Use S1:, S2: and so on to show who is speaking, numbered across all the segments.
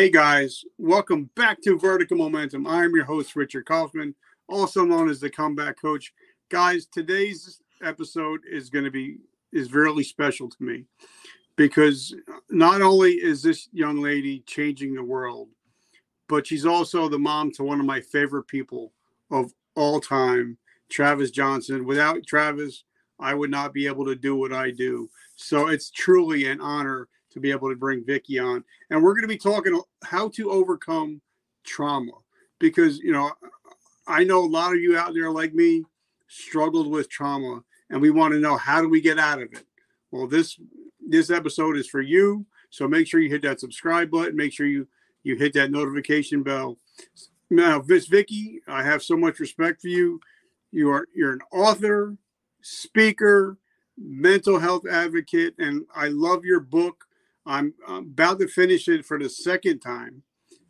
S1: Hey guys, welcome back to Vertical Momentum. I am your host, Richard Kaufman, also known as the Comeback Coach. Guys, today's episode is going to be is really special to me because not only is this young lady changing the world, but she's also the mom to one of my favorite people of all time, Travis Johnson. Without Travis, I would not be able to do what I do. So it's truly an honor to be able to bring Vicky on. And we're going to be talking how to overcome trauma because, you know, I know a lot of you out there like me struggled with trauma and we want to know how do we get out of it. Well, this this episode is for you, so make sure you hit that subscribe button, make sure you you hit that notification bell. Now, Miss Vicky, I have so much respect for you. You are you're an author, speaker, mental health advocate, and I love your book I'm, about to finish it for the second time.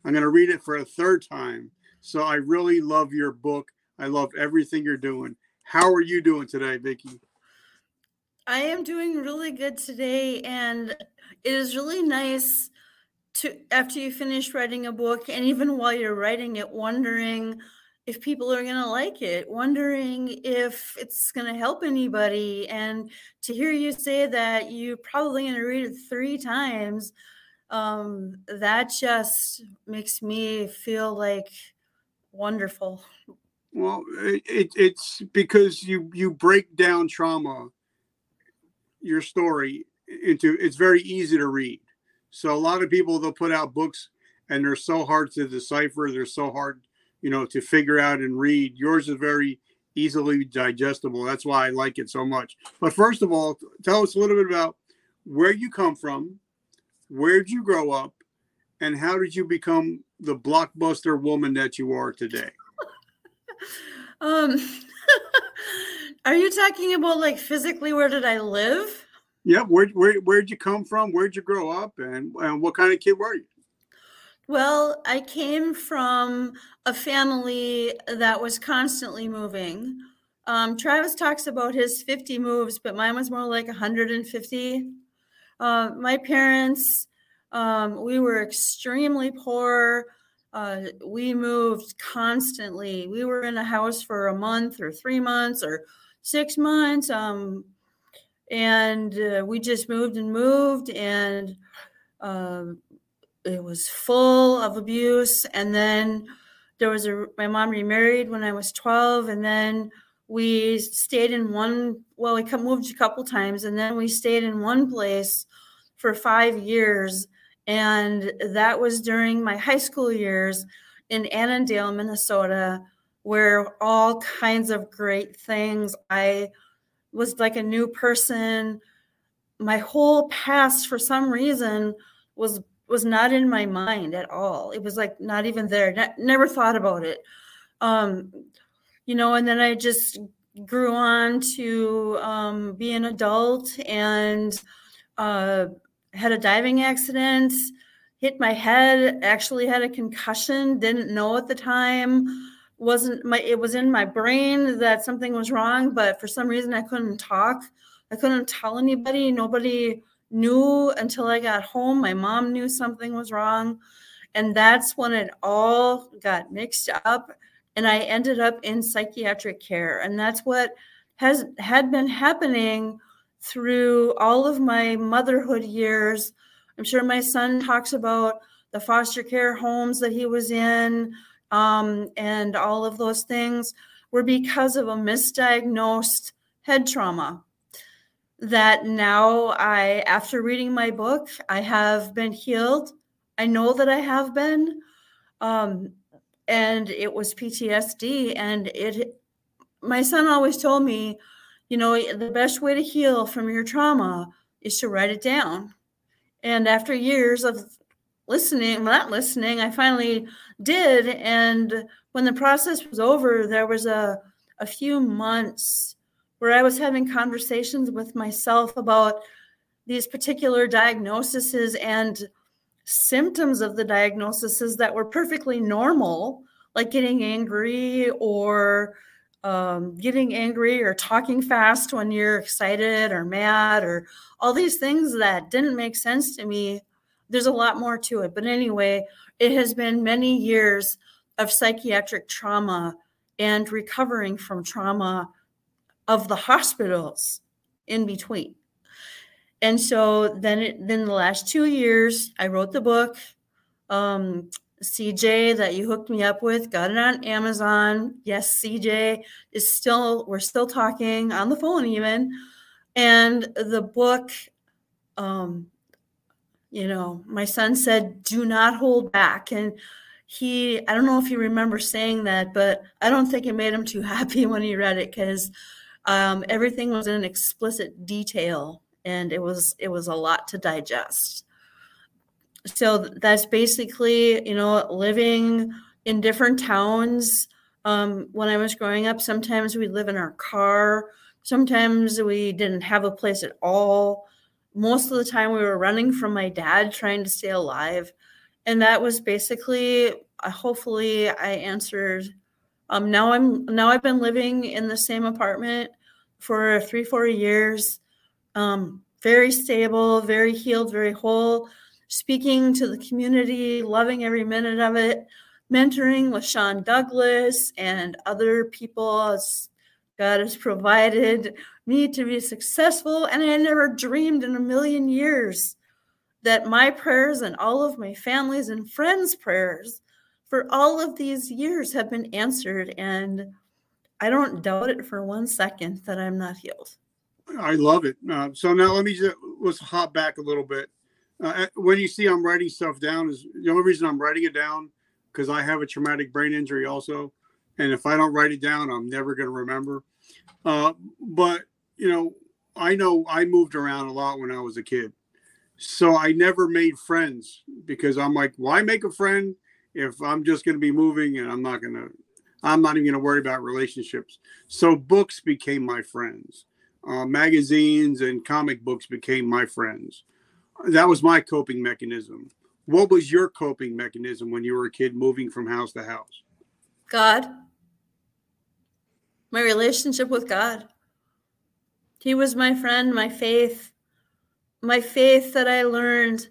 S1: I'm going to read it for a third time. So I really love your book. I love everything you're doing. How are you doing today, Vicki?
S2: I am doing really good today, and it is really nice to after you finish writing a book, and even while you're writing it, wondering if people are going to like it, wondering if it's going to help anybody. And to hear you say that you're probably going to read it three times, um, that just makes me feel like wonderful.
S1: Well, it, it, it's because you you break down trauma, your story into it's very easy to read. So a lot of people they'll put out books and they're so hard to decipher. They're so hard you know, to figure out and read. Yours is very easily digestible. That's why I like it so much. But first of all, tell us a little bit about where you come from, where did you grow up, and how did you become the blockbuster woman that you are today?
S2: um, are you talking about like physically where did I live?
S1: Yep. Where where where'd you come from? Where'd you grow up, and and what kind of kid were you?
S2: Well, I came from a family that was constantly moving. Um, Travis talks about his 50 moves, but mine was more like 150. Uh, my parents, um, we were extremely poor. Uh, we moved constantly. We were in a house for a month or three months or six months. Um, and uh, we just moved and moved. And uh, it was full of abuse and then there was a my mom remarried when i was 12 and then we stayed in one well we moved a couple times and then we stayed in one place for five years and that was during my high school years in annandale minnesota where all kinds of great things. I was like a new person. My whole past for some reason was was not in my mind at all. It was like not even there. Ne- never thought about it. Um, you know, and then I just grew on to um, be an adult and uh, had a diving accident, hit my head, actually had a concussion, didn't know at the time. Wasn't my it was in my brain that something was wrong, but for some reason I couldn't talk. I couldn't tell anybody. Nobody knew until I got home. My mom knew something was wrong. And that's when it all got mixed up. And I ended up in psychiatric care. And that's what has had been happening through all of my motherhood years. I'm sure my son talks about the foster care homes that he was in um, and all of those things were because of a misdiagnosed head trauma that now I, after reading my book, I have been healed. I know that I have been. Um, and it was PTSD. And it, my son always told me, you know, the best way to heal from your trauma is to write it down. And after years of listening, not listening, I finally did. And when the process was over, there was a, a few months where I was having conversations with myself about these particular diagnoses and symptoms of the diagnoses that were perfectly normal, like getting angry or um, getting angry or talking fast when you're excited or mad or all these things that didn't make sense to me there's a lot more to it. But anyway, it has been many years of psychiatric trauma and recovering from trauma of the hospitals in between. And so then, it, then the last two years, I wrote the book. Um, CJ that you hooked me up with, got it on Amazon. Yes, CJ is still, we're still talking on the phone even. And the book, um, you know, my son said, do not hold back. And he, I don't know if you remember saying that, but I don't think it made him too happy when he read it because um, everything was in explicit detail and it was it was a lot to digest. So that's basically you know living in different towns. Um, when i was growing up sometimes we live in our car. Sometimes we didn't have a place at all. Most of the time we were running from my dad trying to stay alive. And that was basically uh, hopefully i answered um, now i'm now i've been living in the same apartment for three four years. Um, very stable very healed very whole. Speaking to the community, loving every minute of it, mentoring with Sean Douglas and other people. God has provided me to be successful, and I never dreamed in a million years that my prayers and all of my family's and friends' prayers for all of these years have been answered. And I don't doubt it for one second that I'm not healed.
S1: I love it. Uh, so now let me just let's hop back a little bit uh, when you see I'm writing stuff down is the only reason I'm writing it down because I have a traumatic brain injury also, and if I don't write it down, I'm never going to remember. Uh, but you know, I know I moved around a lot when I was a kid, so I never made friends because I'm like, why make a friend if I'm just going to be moving and I'm not going to, I'm not even going to worry about relationships. So books became my friends. Uh, magazines and comic books became my friends that was my coping mechanism. What was your coping mechanism when you were a kid moving from house to house?
S2: God. My relationship with God. He was my friend, my faith, my faith that I learned.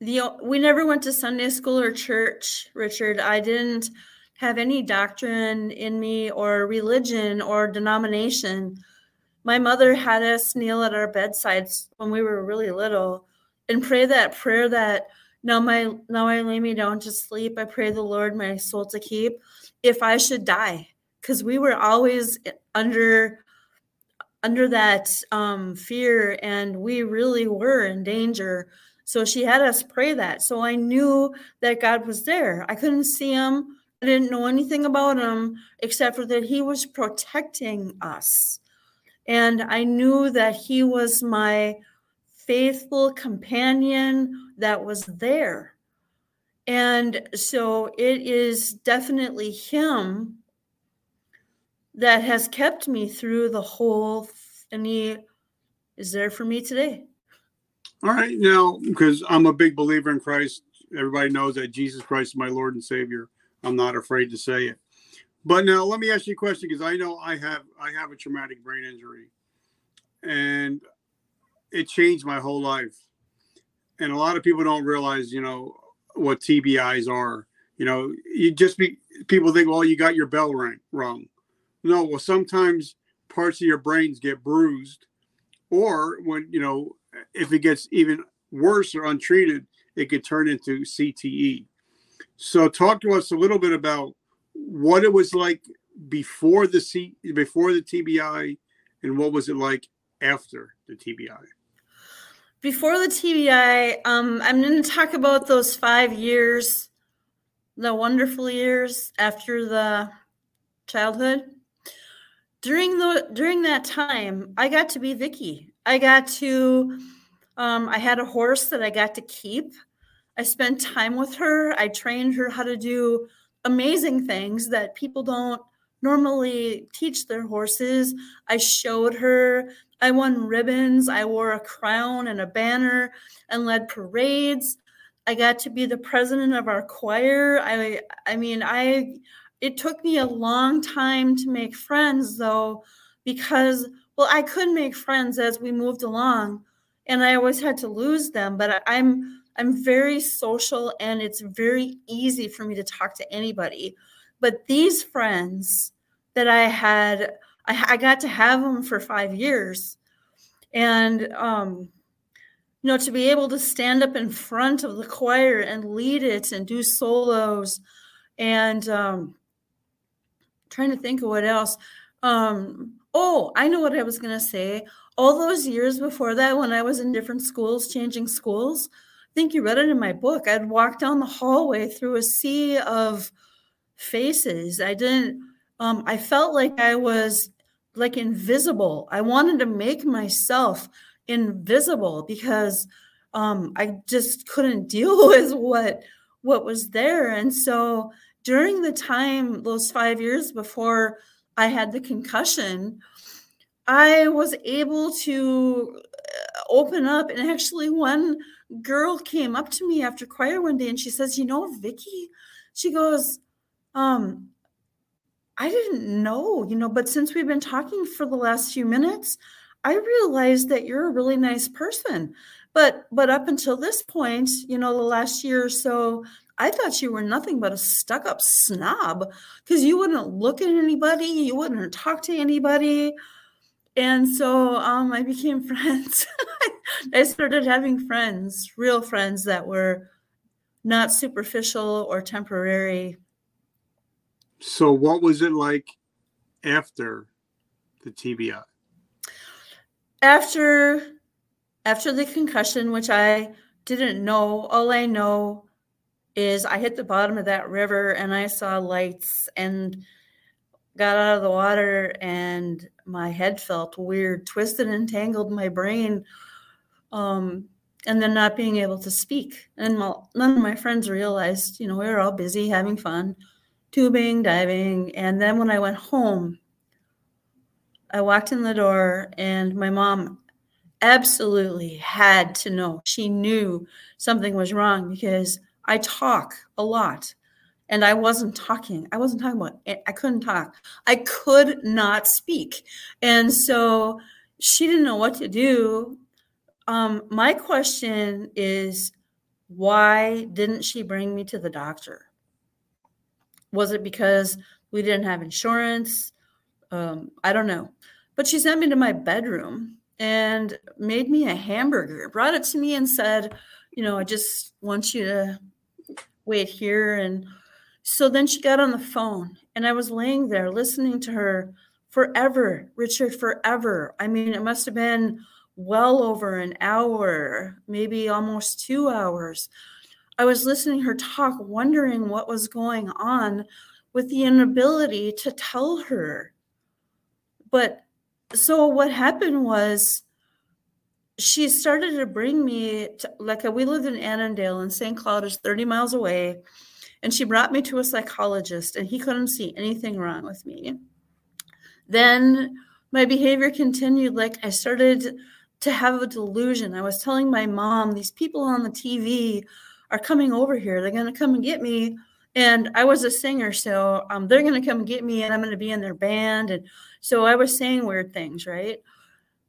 S2: The we never went to Sunday school or church, Richard. I didn't have any doctrine in me or religion or denomination. My mother had us kneel at our bedsides when we were really little and pray that prayer that now my now I lay me down to sleep. I pray the Lord my soul to keep if I should die. Because we were always under under that um, fear and we really were in danger. So she had us pray that. So I knew that God was there. I couldn't see him. I didn't know anything about him except for that he was protecting us. And I knew that he was my faithful companion that was there. And so it is definitely him that has kept me through the whole, and he is there for me today.
S1: All right. Now, because I'm a big believer in Christ, everybody knows that Jesus Christ is my Lord and Savior. I'm not afraid to say it. But now let me ask you a question because I know I have I have a traumatic brain injury. And it changed my whole life. And a lot of people don't realize, you know, what TBIs are. You know, you just be people think, well, you got your bell rang wrong. No, well, sometimes parts of your brains get bruised, or when you know, if it gets even worse or untreated, it could turn into CTE. So, talk to us a little bit about what it was like before the C before the TBI, and what was it like after the TBI
S2: before the TBI, um, I'm going to talk about those five years, the wonderful years after the childhood. During the during that time, I got to be Vicky. I got to. Um, I had a horse that I got to keep. I spent time with her. I trained her how to do amazing things that people don't normally teach their horses. I showed her I won ribbons. I wore a crown and a banner and led parades. I got to be the president of our choir. I I mean, I it took me a long time to make friends though because well, I could make friends as we moved along and I always had to lose them, but I'm I'm very social and it's very easy for me to talk to anybody. But these friends that I had, I, I got to have them for five years. And, um, you know, to be able to stand up in front of the choir and lead it and do solos and um, trying to think of what else. Um, oh, I know what I was going to say. All those years before that, when I was in different schools, changing schools, I think you read it in my book. I'd walk down the hallway through a sea of faces. I didn't, um, I felt like I was like invisible. I wanted to make myself invisible because um, I just couldn't deal with what what was there. And so during the time, those five years before I had the concussion, I was able to uh, open up. And actually, one girl came up to me after choir one day and she says, You know, Vicki, she goes, um, I didn't know, you know, but since we've been talking for the last few minutes, I realized that you're a really nice person. But but up until this point, you know, the last year or so, I thought you were nothing but a stuck up snob because you wouldn't look at anybody, you wouldn't talk to anybody. And so um, I became friends. I started having friends, real friends that were not superficial or temporary.
S1: So, what was it like after the TBI?
S2: After after the concussion, which I didn't know, all I know is I hit the bottom of that river and I saw lights and got out of the water and my head felt weird, twisted and tangled my brain. Um, and then not being able to speak. And none of my friends realized, you know, we were all busy having fun, tubing, diving. And then when I went home, I walked in the door and my mom absolutely had to know. She knew something was wrong because I talk a lot and I wasn't talking. I wasn't talking about I couldn't talk. I could not speak. And so she didn't know what to do. Um, my question is why didn't she bring me to the doctor? Was it because we didn't have insurance? Um, I don't know. But she sent me to my bedroom and made me a hamburger, brought it to me and said, you know, I just want you to wait here. And so then she got on the phone, and I was laying there listening to her forever, Richard, forever. I mean, it must have been well over an hour, maybe almost two hours. I was listening her talk, wondering what was going on with the inability to tell her. But so what happened was she started to bring me to, like we lived in Annandale and St. Cloud is 30 miles away. And she brought me to a psychologist and he couldn't see anything wrong with me. Then my behavior continued. Like I started to have a delusion. I was telling my mom, these people on the TV are coming over here. They're going to come and get me. And I was a singer, so um, they're going to come and get me and I'm going to be in their band. And so I was saying weird things, right?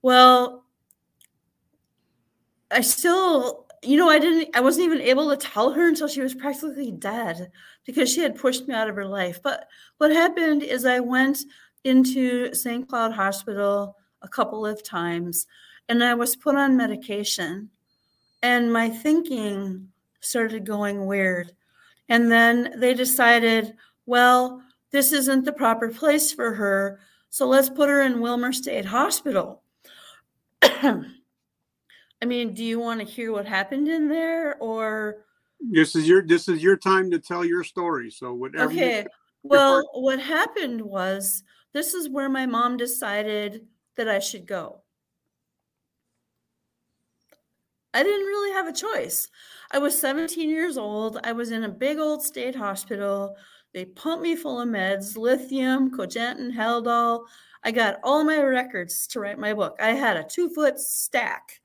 S2: Well, I still, you know, I didn't, I wasn't even able to tell her until she was practically dead because she had pushed me out of her life. But what happened is I went into St. Cloud Hospital a couple of times and I was put on medication and my thinking started going weird. And then they decided, well, this isn't the proper place for her. So let's put her in Willmar State Hospital. I mean, do you want to hear what happened in there or
S1: this is your this is your time to tell your story. So whatever
S2: Okay. well, what happened was this is where my mom decided that I should go. I didn't really have a choice. I was 17 years old. I was in a big old state hospital. They pumped me full of meds, lithium, cogentin, Haldol. I got all my records to write my book. I had a two foot stack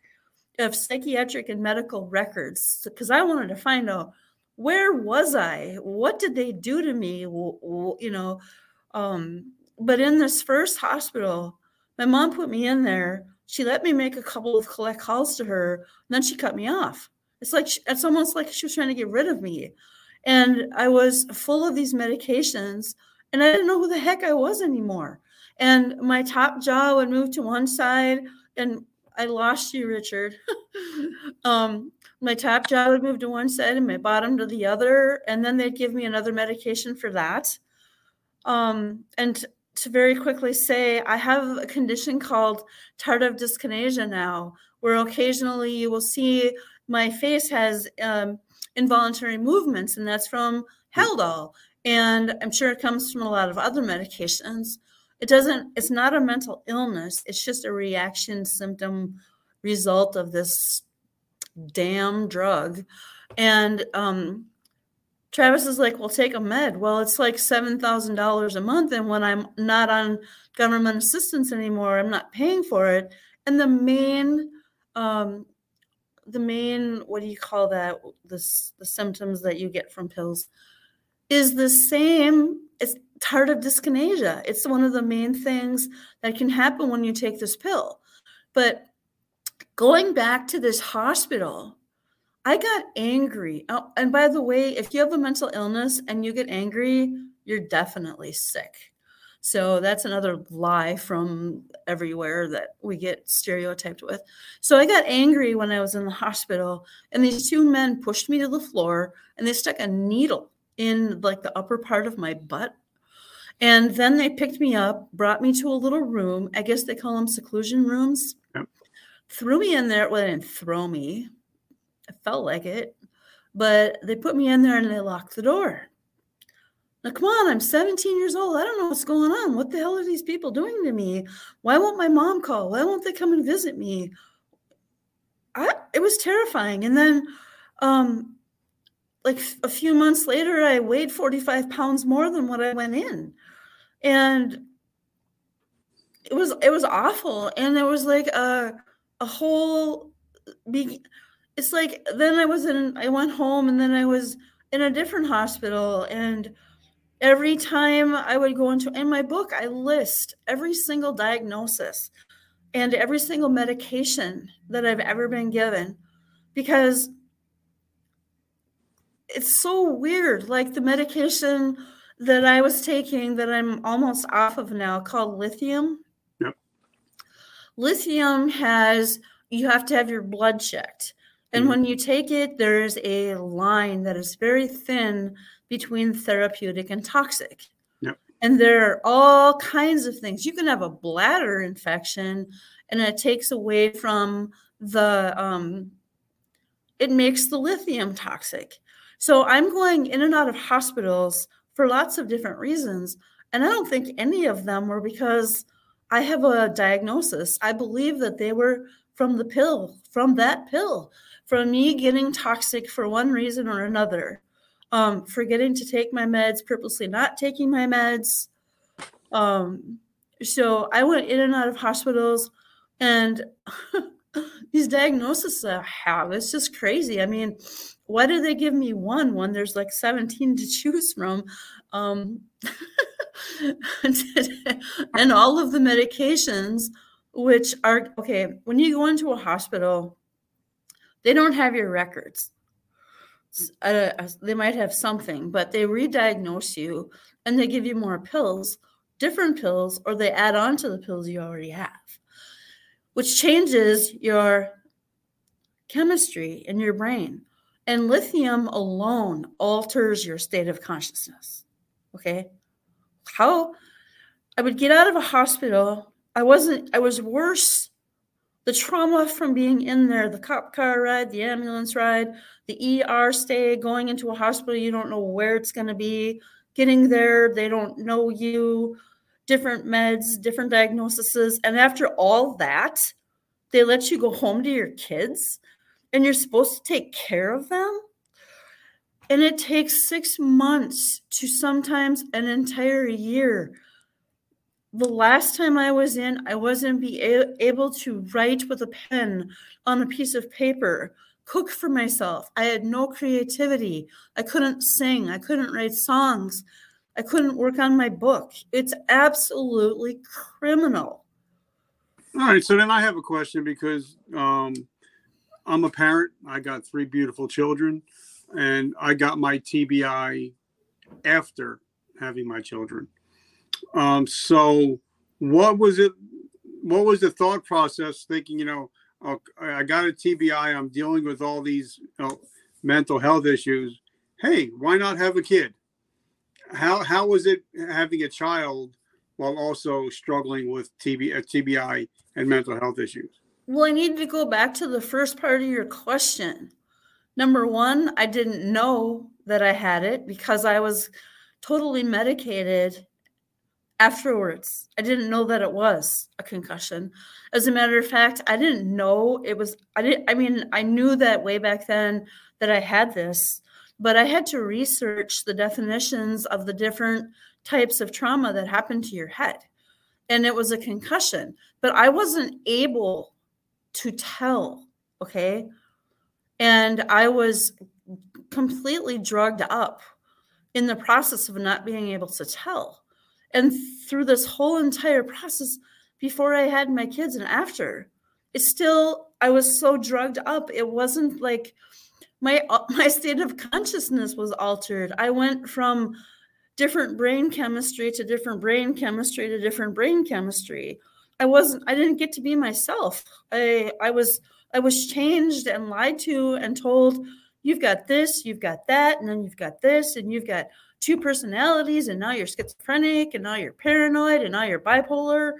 S2: of psychiatric and medical records because I wanted to find out where was I? What did they do to me? You know, um, but in this first hospital, my mom put me in there. She let me make a couple of collect calls to her, then she cut me off. It's like sh- it's almost like she was trying to get rid of me. And I was full of these medications and I didn't know who the heck I was anymore. And my top jaw would move to one side and I lost you, Richard. um, my top jaw would move to one side and my bottom to the other. And then they'd give me another medication for that. Um, and to very quickly say, I have a condition called tardive dyskinesia now, where occasionally you will see my face has um, involuntary movements, and that's from Haldol. And I'm sure it comes from a lot of other medications. It doesn't, it's not a mental illness, it's just a reaction symptom result of this damn drug. And um, Travis is like, well, take a med. Well, it's like $7,000 a month. And when I'm not on government assistance anymore, I'm not paying for it. And the main, um, the main, what do you call that? The, the symptoms that you get from pills is the same. It's tardive dyskinesia. It's one of the main things that can happen when you take this pill. But going back to this hospital, I got angry. Oh, and by the way, if you have a mental illness and you get angry, you're definitely sick. So that's another lie from everywhere that we get stereotyped with. So I got angry when I was in the hospital, and these two men pushed me to the floor and they stuck a needle in like the upper part of my butt. And then they picked me up, brought me to a little room. I guess they call them seclusion rooms. Yep. Threw me in there. Well, they didn't throw me I felt like it. But they put me in there and they locked the door. Now, come on, I'm 17 years old. I don't know what's going on. What the hell are these people doing to me? Why won't my mom call? Why won't they come and visit me? I, it was terrifying. And then, um, like a few months later, I weighed 45 pounds more than what I went in. And it was it was awful. And there was like a a whole be, it's like then I was in I went home and then I was in a different hospital and every time I would go into in my book I list every single diagnosis and every single medication that I've ever been given because it's so weird like the medication that I was taking that I'm almost off of now called lithium. Yep. Lithium has you have to have your blood checked and mm-hmm. when you take it, there's a line that is very thin between therapeutic and toxic. Yep. And there are all kinds of things. You can have a bladder infection, and it takes away from the, um, it makes the lithium toxic. So I'm going in and out of hospitals for lots of different reasons. And I don't think any of them were because I have a diagnosis. I believe that they were from the pill, from that pill from me getting toxic for one reason or another, um, forgetting to take my meds, purposely not taking my meds. Um, so I went in and out of hospitals, and these diagnoses I have, it's just crazy. I mean, why do they give me one when there's like 17 to choose from? Um, and all of the medications, which are okay, when you go into a hospital, they don't have your records. Uh, they might have something, but they re-diagnose you and they give you more pills, different pills, or they add on to the pills you already have, which changes your chemistry in your brain. And lithium alone alters your state of consciousness. Okay. How I would get out of a hospital, I wasn't, I was worse the trauma from being in there, the cop car ride, the ambulance ride, the ER stay, going into a hospital, you don't know where it's going to be, getting there, they don't know you, different meds, different diagnoses. And after all that, they let you go home to your kids and you're supposed to take care of them. And it takes six months to sometimes an entire year the last time I was in, I wasn't be a- able to write with a pen on a piece of paper, cook for myself. I had no creativity. I couldn't sing. I couldn't write songs. I couldn't work on my book. It's absolutely criminal.
S1: All right. So then I have a question because um, I'm a parent. I got three beautiful children, and I got my TBI after having my children. Um, so, what was it? What was the thought process? Thinking, you know, oh, I got a TBI. I'm dealing with all these you know, mental health issues. Hey, why not have a kid? How how was it having a child while also struggling with TB, uh, TBI and mental health issues?
S2: Well, I need to go back to the first part of your question. Number one, I didn't know that I had it because I was totally medicated afterwards. I didn't know that it was a concussion. As a matter of fact, I didn't know it was I didn't I mean, I knew that way back then that I had this, but I had to research the definitions of the different types of trauma that happen to your head. And it was a concussion, but I wasn't able to tell, okay? And I was completely drugged up in the process of not being able to tell. And through this whole entire process, before I had my kids and after, it's still, I was so drugged up. It wasn't like my uh, my state of consciousness was altered. I went from different brain chemistry to different brain chemistry to different brain chemistry. I wasn't I didn't get to be myself. I I was I was changed and lied to and told you've got this, you've got that, and then you've got this, and you've got two personalities, and now you're schizophrenic, and now you're paranoid, and now you're bipolar.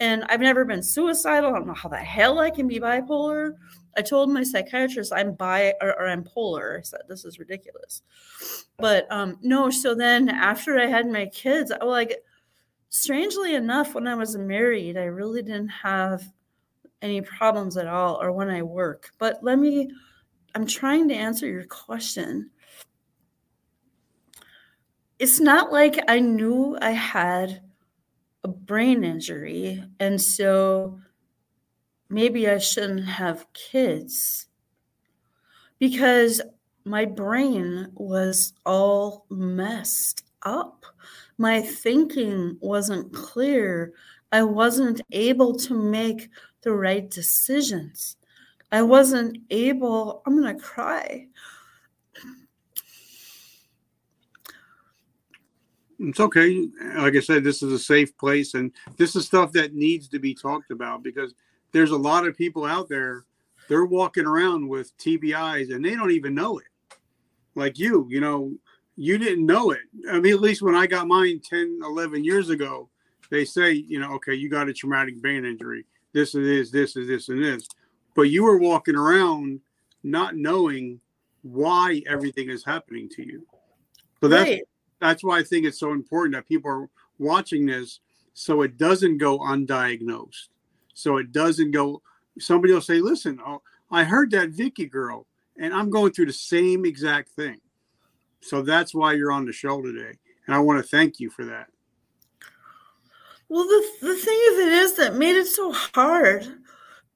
S2: And I've never been suicidal. I don't know how the hell I can be bipolar. I told my psychiatrist I'm bi or, or I'm polar. I said this is ridiculous. But um no, so then after I had my kids, I like strangely enough, when I was married, I really didn't have any problems at all, or when I work. But let me, I'm trying to answer your question. It's not like I knew I had a brain injury, and so maybe I shouldn't have kids because my brain was all messed up. My thinking wasn't clear. I wasn't able to make the right decisions. I wasn't able, I'm going to cry.
S1: It's okay. Like I said, this is a safe place, and this is stuff that needs to be talked about because there's a lot of people out there they're walking around with TBIs and they don't even know it. Like you, you know, you didn't know it. I mean, at least when I got mine 10, 11 years ago, they say, you know, okay, you got a traumatic brain injury. This is this, this is this, and this. But you were walking around not knowing why everything is happening to you. So that's right. that's why I think it's so important that people are watching this so it doesn't go undiagnosed so it doesn't go. Somebody will say, "Listen, oh, I heard that Vicky girl, and I'm going through the same exact thing." So that's why you're on the show today, and I want to thank you for that.
S2: Well, the the thing of it is that made it so hard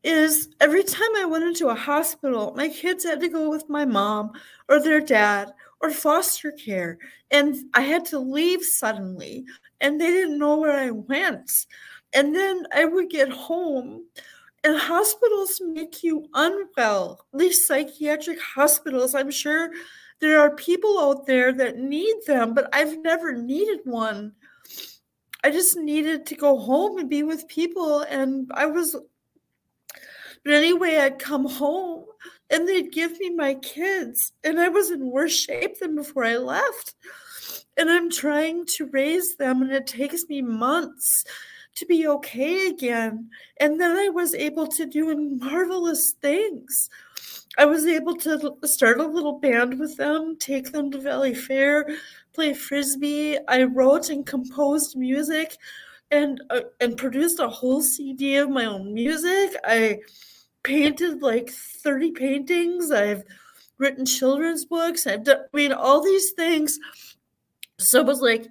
S2: is every time I went into a hospital, my kids had to go with my mom or their dad or foster care. And I had to leave suddenly, and they didn't know where I went. And then I would get home, and hospitals make you unwell. These psychiatric hospitals, I'm sure there are people out there that need them, but I've never needed one. I just needed to go home and be with people. And I was, but anyway, I'd come home and they'd give me my kids, and I was in worse shape than before I left. And I'm trying to raise them, and it takes me months to be okay again. And then I was able to do marvelous things. I was able to start a little band with them, take them to Valleyfair, play frisbee. I wrote and composed music and uh, and produced a whole CD of my own music. I painted like 30 paintings. I've written children's books. I've done, I mean all these things. So it was like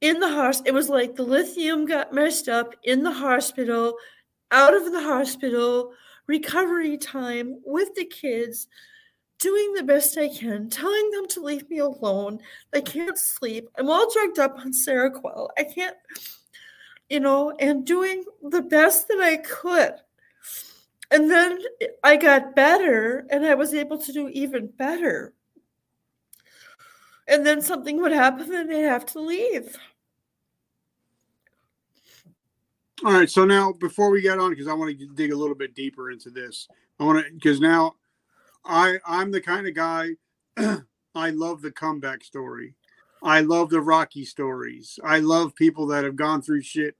S2: in the hospital. It was like the lithium got messed up in the hospital, out of the hospital, recovery time with the kids, doing the best I can, telling them to leave me alone. They can't sleep. I'm all drugged up on Seroquel. I can't, you know, and doing the best that I could. And then I got better and I was able to do even better. And then something would happen and they'd have to leave.
S1: All right. So now, before we get on, because I want to dig a little bit deeper into this, I want to because now I I'm the kind of guy I love the comeback story. I love the Rocky stories. I love people that have gone through shit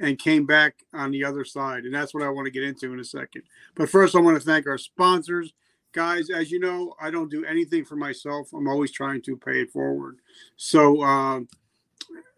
S1: and came back on the other side, and that's what I want to get into in a second. But first, I want to thank our sponsors, guys. As you know, I don't do anything for myself. I'm always trying to pay it forward. So. Um,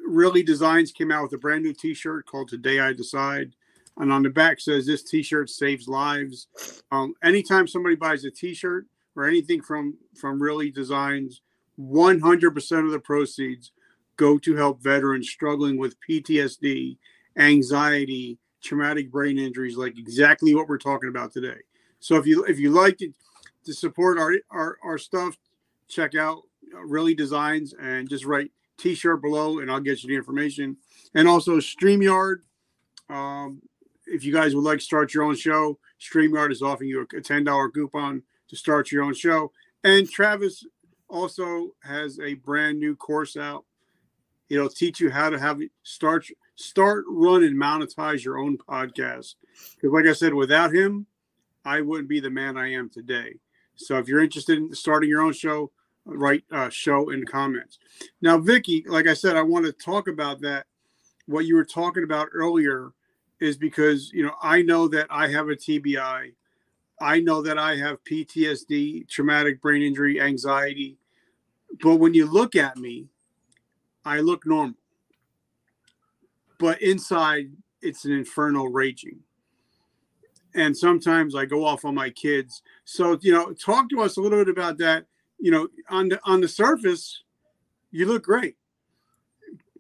S1: Really Designs came out with a brand new T-shirt called "Today I Decide," and on the back says, "This T-shirt saves lives." Um, anytime somebody buys a T-shirt or anything from from Really Designs, 100% of the proceeds go to help veterans struggling with PTSD, anxiety, traumatic brain injuries, like exactly what we're talking about today. So if you if you like to, to support our, our our stuff, check out Really Designs and just write t-shirt below and I'll get you the information. And also StreamYard. Um, if you guys would like to start your own show, StreamYard is offering you a $10 coupon to start your own show. And Travis also has a brand new course out. It'll teach you how to have start start, run, and monetize your own podcast. Because, like I said, without him, I wouldn't be the man I am today. So, if you're interested in starting your own show, write uh, show in the comments. Now, Vicky, like I said, I want to talk about that. What you were talking about earlier is because you know I know that I have a TBI. I know that I have PTSD, traumatic brain injury, anxiety. But when you look at me, I look normal. But inside, it's an infernal raging. And sometimes I go off on my kids. So, you know, talk to us a little bit about that you know, on the on the surface, you look great.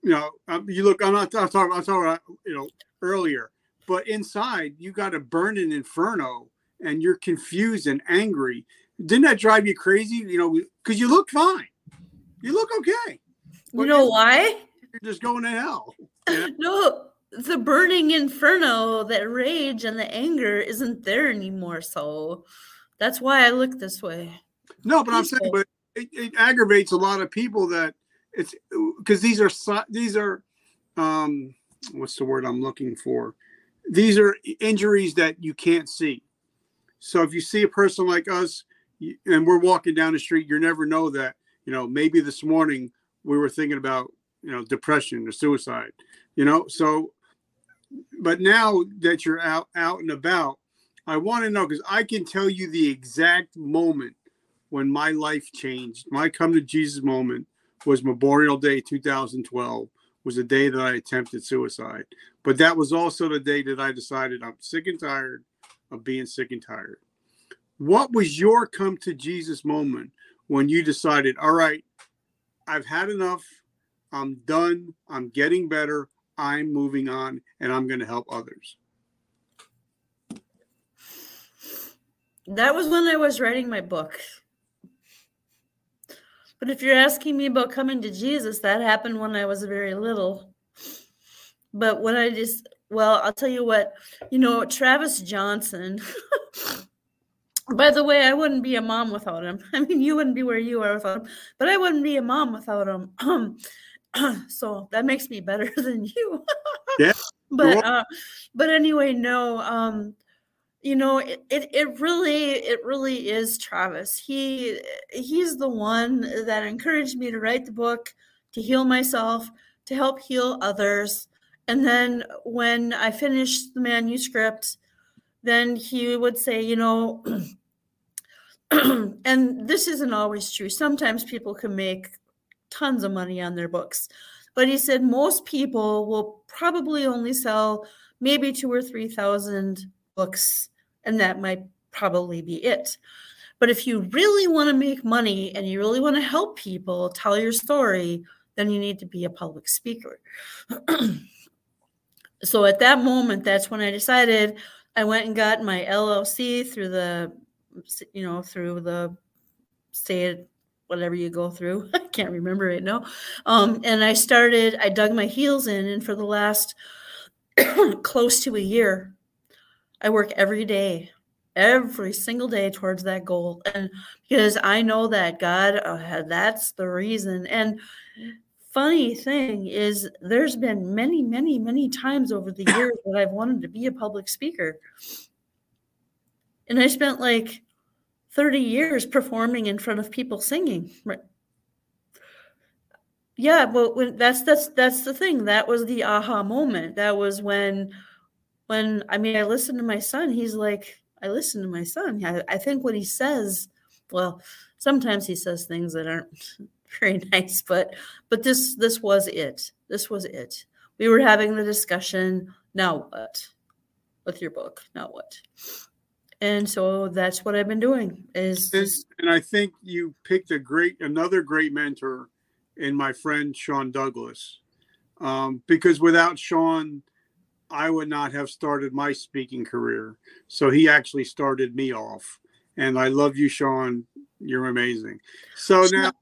S1: You know, um, you look. I'm not I'm talking. I'm talking about you know earlier, but inside you got a burning inferno, and you're confused and angry. Didn't that drive you crazy? You know, because you look fine. You look okay.
S2: You know why?
S1: You're just going to hell.
S2: no, the burning inferno, that rage and the anger isn't there anymore. So that's why I look this way.
S1: No, but I'm saying, but it, it aggravates a lot of people that it's because these are these are um what's the word I'm looking for? These are injuries that you can't see. So if you see a person like us and we're walking down the street, you never know that, you know, maybe this morning we were thinking about, you know, depression or suicide, you know. So but now that you're out out and about, I want to know because I can tell you the exact moment when my life changed. My come to Jesus moment was Memorial Day 2012 was the day that I attempted suicide. But that was also the day that I decided I'm sick and tired of being sick and tired. What was your come to Jesus moment when you decided, all right, I've had enough. I'm done. I'm getting better. I'm moving on and I'm going to help others?
S2: That was when I was writing my book. But if you're asking me about coming to Jesus, that happened when I was very little. But when I just, well, I'll tell you what, you know, Travis Johnson. By the way, I wouldn't be a mom without him. I mean, you wouldn't be where you are without him, but I wouldn't be a mom without him. so that makes me better than you.
S1: yeah.
S2: But uh, but anyway, no. Um, you know it, it, it really it really is travis. He he's the one that encouraged me to write the book to heal myself to help heal others. And then when i finished the manuscript then he would say you know and this isn't always true. Sometimes people can make tons of money on their books. But he said most people will probably only sell maybe two or three thousand books and that might probably be it. But if you really want to make money and you really want to help people tell your story, then you need to be a public speaker. so at that moment, that's when I decided I went and got my LLC through the, you know, through the state, whatever you go through. I can't remember it now. Um, and I started, I dug my heels in, and for the last close to a year, I work every day every single day towards that goal. And because I know that God, uh, that's the reason. And funny thing is, there's been many, many, many times over the years that I've wanted to be a public speaker. And I spent like 30 years performing in front of people singing. Right. Yeah, but when that's that's that's the thing. That was the aha moment. That was when when I mean I listen to my son. He's like, I listen to my son. I, I think what he says, well, sometimes he says things that aren't very nice, but but this this was it. This was it. We were having the discussion. Now what? With your book. Now what? And so that's what I've been doing. Is
S1: and, and I think you picked a great another great mentor in my friend Sean Douglas. Um, because without Sean, I would not have started my speaking career. So he actually started me off. And I love you, Sean. You're amazing. So now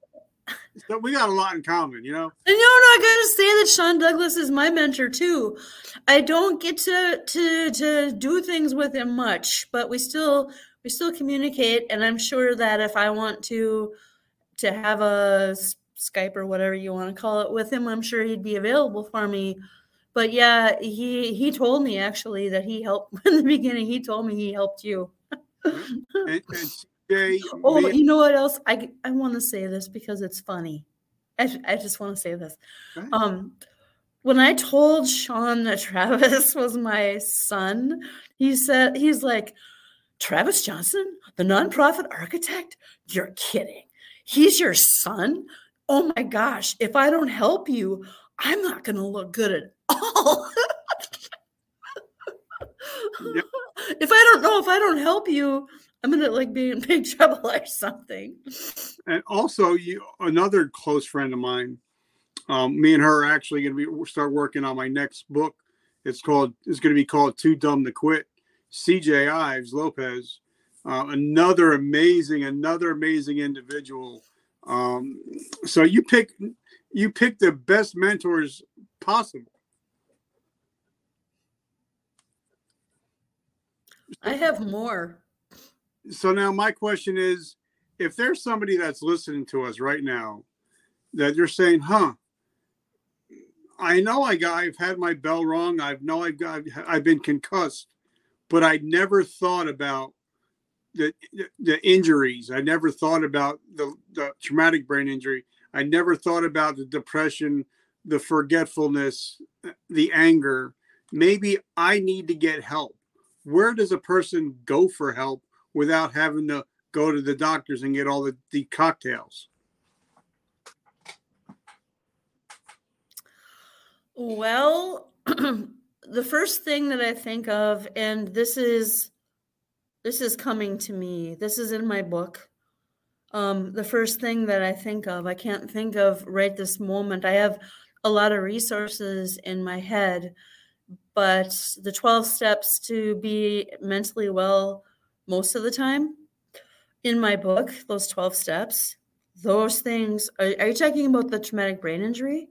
S1: so we got a lot in common, you know.
S2: And no, no, I gotta say that Sean Douglas is my mentor too. I don't get to to to do things with him much, but we still we still communicate, and I'm sure that if I want to to have a Skype or whatever you want to call it with him, I'm sure he'd be available for me but yeah, he he told me actually that he helped in the beginning. He told me he helped you. and, and CJ, oh, you know what else? I I want to say this because it's funny. I, I just want to say this. Right. Um, when I told Sean that Travis was my son, he said he's like, Travis Johnson, the nonprofit architect. You're kidding. He's your son. Oh my gosh! If I don't help you, I'm not going to look good at all. yep. If I don't know, if I don't help you, I'm gonna like be in big trouble or something.
S1: And also, you another close friend of mine. Um, me and her are actually gonna be start working on my next book. It's called it's gonna be called Too Dumb to Quit. CJ Ives Lopez, uh, another amazing, another amazing individual. Um, so you pick you pick the best mentors possible.
S2: I have more.
S1: So now my question is if there's somebody that's listening to us right now that you're saying, huh, I know I got I've had my bell rung, I've know I've got I've been concussed, but I never thought about the the injuries. I never thought about the, the traumatic brain injury. I never thought about the depression, the forgetfulness, the anger. Maybe I need to get help where does a person go for help without having to go to the doctors and get all the, the cocktails?
S2: Well, the first thing that I think of, and this is this is coming to me. This is in my book. Um, the first thing that I think of, I can't think of right this moment. I have a lot of resources in my head, but the 12 steps to be mentally well most of the time. In my book those 12 steps those things are, are you talking about the traumatic brain injury?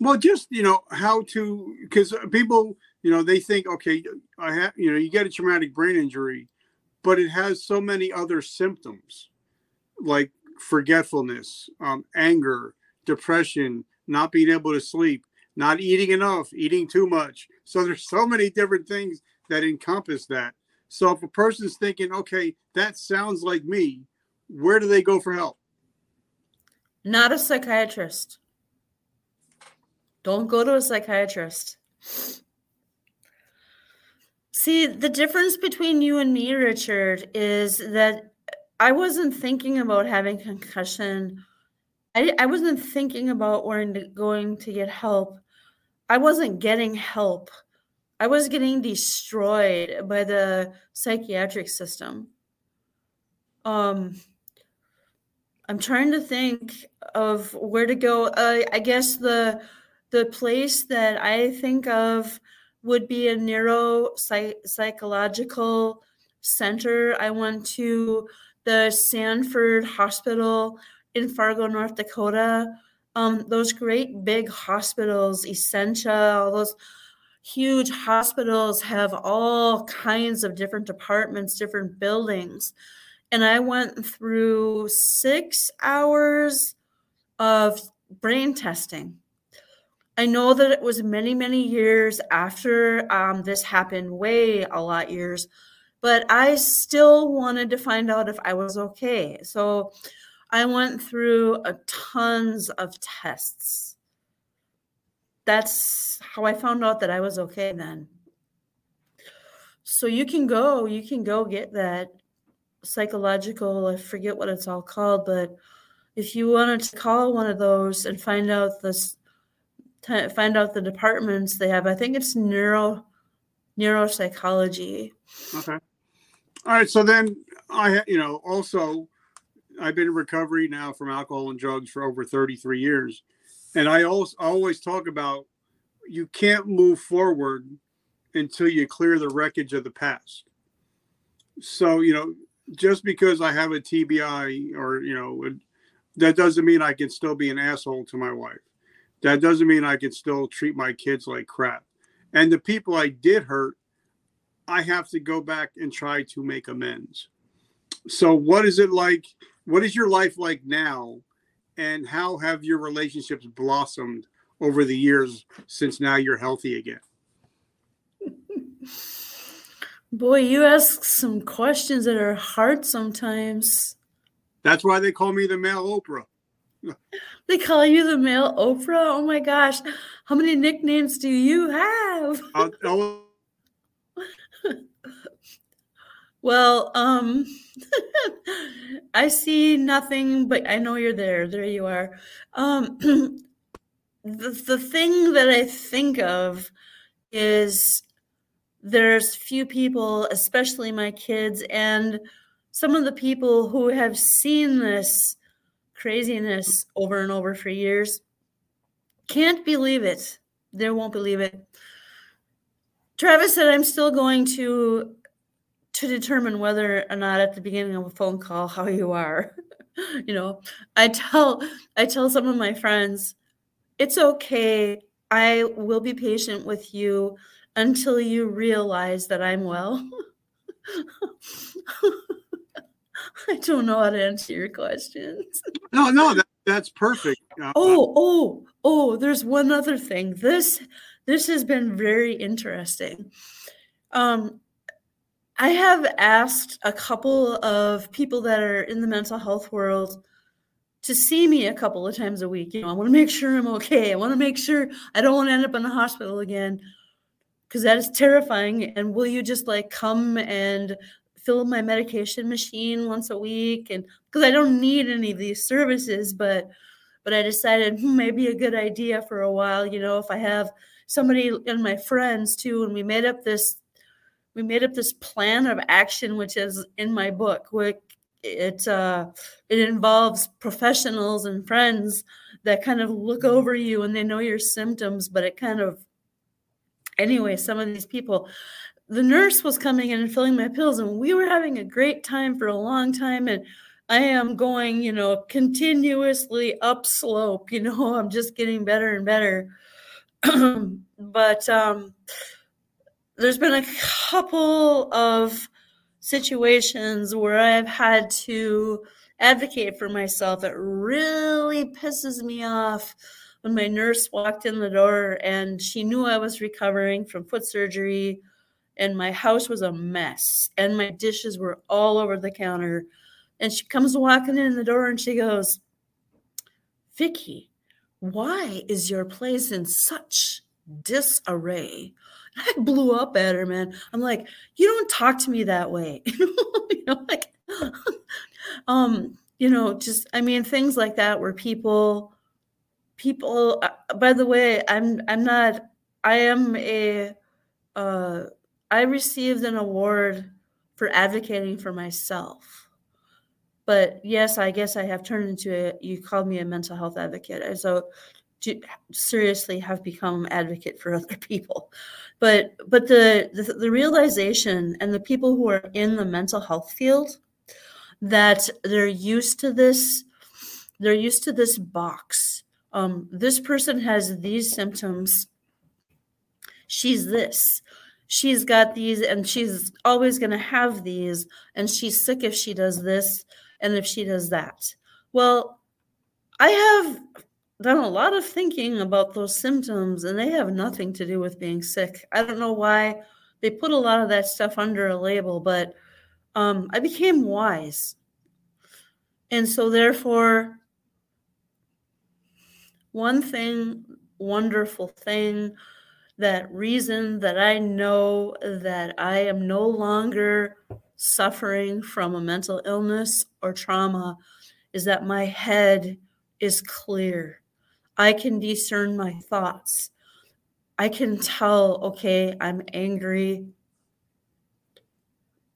S1: Well just you know how to because people you know they think okay i have you know you get a traumatic brain injury but it has so many other symptoms like forgetfulness um, anger depression not being able to sleep not eating enough, eating too much. So there's so many different things that encompass that. So if a person's thinking, okay, that sounds like me, where do they go for help?
S2: Not a psychiatrist. Don't go to a psychiatrist. See, the difference between you and me, Richard, is that I wasn't thinking about having concussion. I, I wasn't thinking about where to, going to get help I wasn't getting help. I was getting destroyed by the psychiatric system. Um, I'm trying to think of where to go. Uh, I guess the the place that I think of would be a neuro psychological center. I went to the Sanford Hospital in Fargo, North Dakota um, those great big hospitals, Essentia, all those huge hospitals have all kinds of different departments, different buildings. And I went through six hours of brain testing. I know that it was many, many years after um, this happened, way a lot years, but I still wanted to find out if I was okay. So I went through a tons of tests. That's how I found out that I was okay then. So you can go, you can go get that psychological, I forget what it's all called, but if you wanted to call one of those and find out this find out the departments they have, I think it's neuro neuropsychology.
S1: Okay. All right. So then I, you know, also I've been in recovery now from alcohol and drugs for over 33 years. And I always, always talk about you can't move forward until you clear the wreckage of the past. So, you know, just because I have a TBI or, you know, that doesn't mean I can still be an asshole to my wife. That doesn't mean I can still treat my kids like crap. And the people I did hurt, I have to go back and try to make amends. So, what is it like? What is your life like now? And how have your relationships blossomed over the years since now you're healthy again?
S2: Boy, you ask some questions that are hard sometimes.
S1: That's why they call me the male Oprah.
S2: they call you the male Oprah? Oh my gosh. How many nicknames do you have? I'll, I'll... well, um I see nothing, but I know you're there. There you are. Um the, the thing that I think of is there's few people, especially my kids and some of the people who have seen this craziness over and over for years can't believe it. They won't believe it. Travis said, I'm still going to to determine whether or not at the beginning of a phone call how you are. you know, I tell I tell some of my friends, it's okay. I will be patient with you until you realize that I'm well. I don't know how to answer your questions.
S1: No, no, that, that's perfect.
S2: Uh, oh, oh, oh, there's one other thing. This this has been very interesting. Um I have asked a couple of people that are in the mental health world to see me a couple of times a week. You know, I want to make sure I'm okay. I want to make sure I don't want to end up in the hospital again because that is terrifying. And will you just like come and fill my medication machine once a week? And because I don't need any of these services, but but I decided hmm, maybe a good idea for a while. You know, if I have somebody and my friends too, and we made up this we made up this plan of action, which is in my book. Which it uh, it involves professionals and friends that kind of look over you and they know your symptoms, but it kind of anyway, some of these people, the nurse was coming in and filling my pills, and we were having a great time for a long time. And I am going, you know, continuously upslope. You know, I'm just getting better and better. but um, there's been a couple of situations where I've had to advocate for myself that really pisses me off when my nurse walked in the door and she knew I was recovering from foot surgery and my house was a mess and my dishes were all over the counter. And she comes walking in the door and she goes, Vicky, why is your place in such disarray? I blew up at her, man. I'm like, you don't talk to me that way. you know, like, um, you know, just I mean, things like that where people people uh, by the way i'm i'm not i am a uh i received an award for advocating for myself but yes i guess i have turned into a you called me a mental health advocate so seriously have become advocate for other people but but the, the the realization and the people who are in the mental health field that they're used to this they're used to this box um, this person has these symptoms. she's this. She's got these and she's always going to have these. And she's sick if she does this and if she does that. Well, I have done a lot of thinking about those symptoms and they have nothing to do with being sick. I don't know why they put a lot of that stuff under a label, but um, I became wise. And so, therefore, one thing, wonderful thing, that reason that I know that I am no longer suffering from a mental illness or trauma is that my head is clear. I can discern my thoughts. I can tell, okay, I'm angry.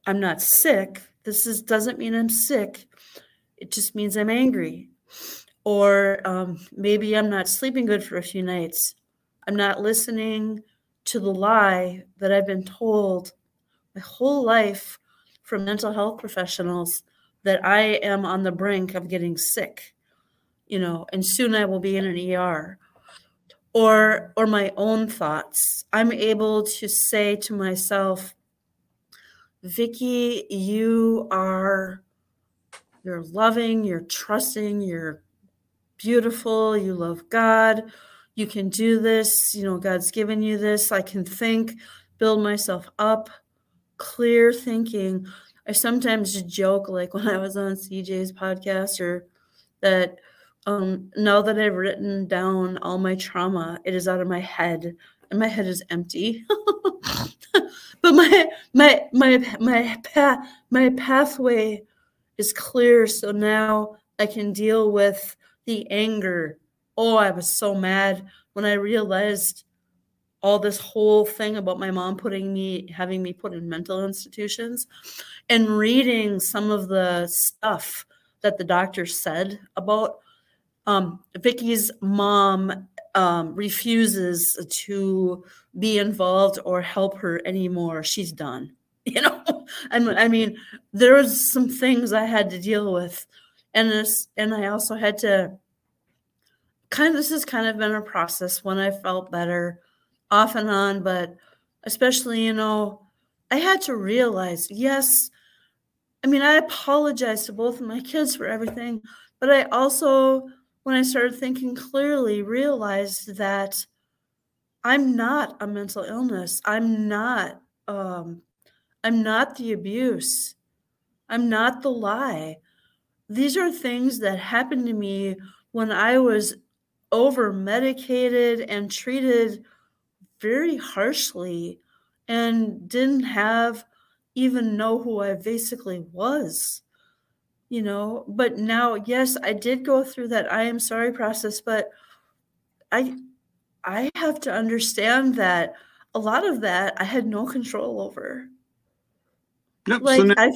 S2: I'm not sick. This is doesn't mean I'm sick. It just means I'm angry. Or um, maybe I'm not sleeping good for a few nights. I'm not listening to the lie that I've been told my whole life from mental health professionals that I am on the brink of getting sick, you know, and soon I will be in an ER. Or, or my own thoughts. I'm able to say to myself, Vicki, you are you're loving, you're trusting, you're beautiful, you love God, you can do this, you know, God's given you this. I can think, build myself up, clear thinking. I sometimes joke like when I was on CJ's podcast or that um now that I've written down all my trauma, it is out of my head and my head is empty. but my my my my path my pathway is clear so now i can deal with the anger oh i was so mad when i realized all this whole thing about my mom putting me having me put in mental institutions and reading some of the stuff that the doctor said about um, vicki's mom um, refuses to be involved or help her anymore, she's done. You know, and I mean, there was some things I had to deal with, and this, and I also had to kind of. This has kind of been a process when I felt better, off and on, but especially, you know, I had to realize, yes, I mean, I apologize to both of my kids for everything, but I also when I started thinking clearly, realized that I'm not a mental illness. I'm not. Um, I'm not the abuse. I'm not the lie. These are things that happened to me when I was over medicated and treated very harshly and didn't have even know who I basically was you know but now yes i did go through that i am sorry process but i i have to understand that a lot of that i had no control over
S1: Yep.
S2: like
S1: so now,
S2: i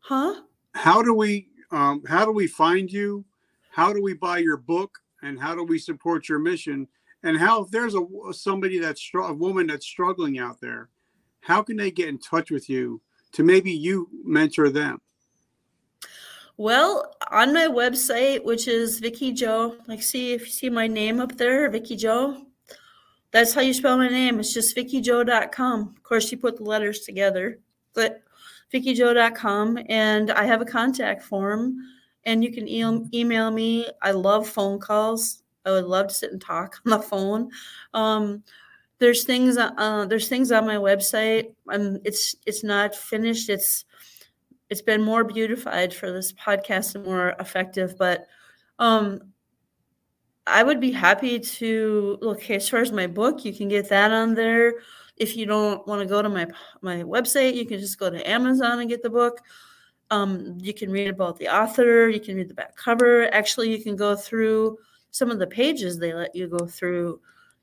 S2: huh
S1: how do we um, how do we find you? How do we buy your book? And how do we support your mission? And how if there's a somebody that's a woman that's struggling out there, how can they get in touch with you to maybe you mentor them?
S2: Well, on my website, which is Vicky Joe, like see if you see my name up there, Vicky Joe. That's how you spell my name. It's just VickiJoe.com. Of course, you put the letters together, but VickiJoe.com. And I have a contact form, and you can e- email me. I love phone calls. I would love to sit and talk on the phone. Um, there's things. Uh, there's things on my website. Um, it's it's not finished. It's it's been more beautified for this podcast and more effective but um i would be happy to look as far as my book you can get that on there. If you don't want to go to my my website you can just go to amazon and get the book. Um, you can read about the author you can read the back cover. Actually you can go through some of the pages they let you go through.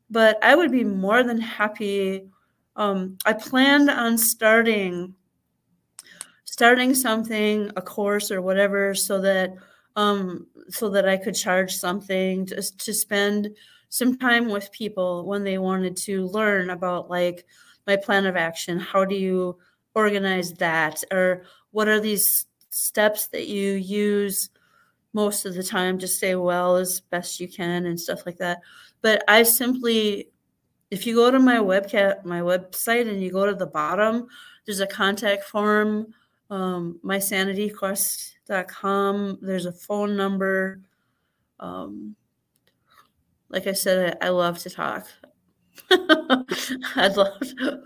S2: But i would be more than happy um, i planned on starting starting something, a course or whatever, so that um, so that I could charge something just to spend some time with people when they wanted to learn about like my plan of action. How do you organize that, or what are these steps that you use most of the time to stay well as best you can and stuff like that. But I simply if you go to my webcat my website and you go to the bottom, there's a contact form. Um, mysanityquest.com. There's a phone number. Um, like I said, I, I love to talk. I'd love. To.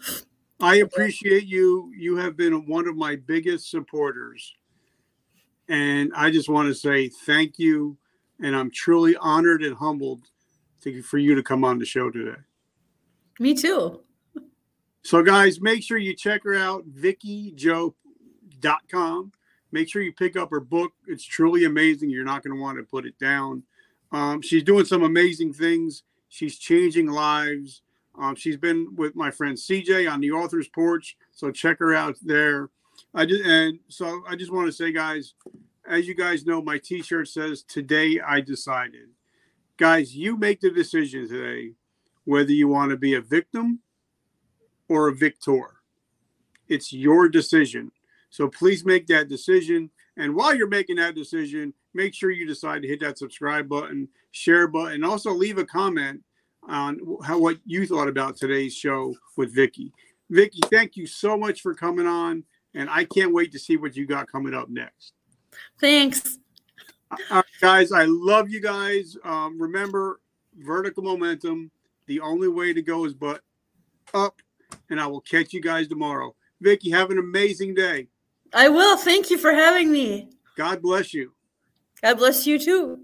S1: I appreciate you. You have been one of my biggest supporters. And I just want to say thank you. And I'm truly honored and humbled to, for you to come on the show today.
S2: Me too.
S1: So, guys, make sure you check her out, VickyJoe.com. Make sure you pick up her book. It's truly amazing. You're not going to want to put it down. Um, she's doing some amazing things. She's changing lives. Um, she's been with my friend CJ on the author's porch, so check her out there. I just and so I just want to say, guys, as you guys know, my T-shirt says "Today I decided." Guys, you make the decision today whether you want to be a victim or a victor. It's your decision. So please make that decision. And while you're making that decision, make sure you decide to hit that subscribe button, share button, also leave a comment on how what you thought about today's show with Vicky. Vicky, thank you so much for coming on, and I can't wait to see what you got coming up next.
S2: Thanks.
S1: All right, guys, I love you guys. Um, remember, vertical momentum. The only way to go is but up, and I will catch you guys tomorrow. Vicky, have an amazing day.
S2: I will. Thank you for having me.
S1: God bless you.
S2: God bless you too.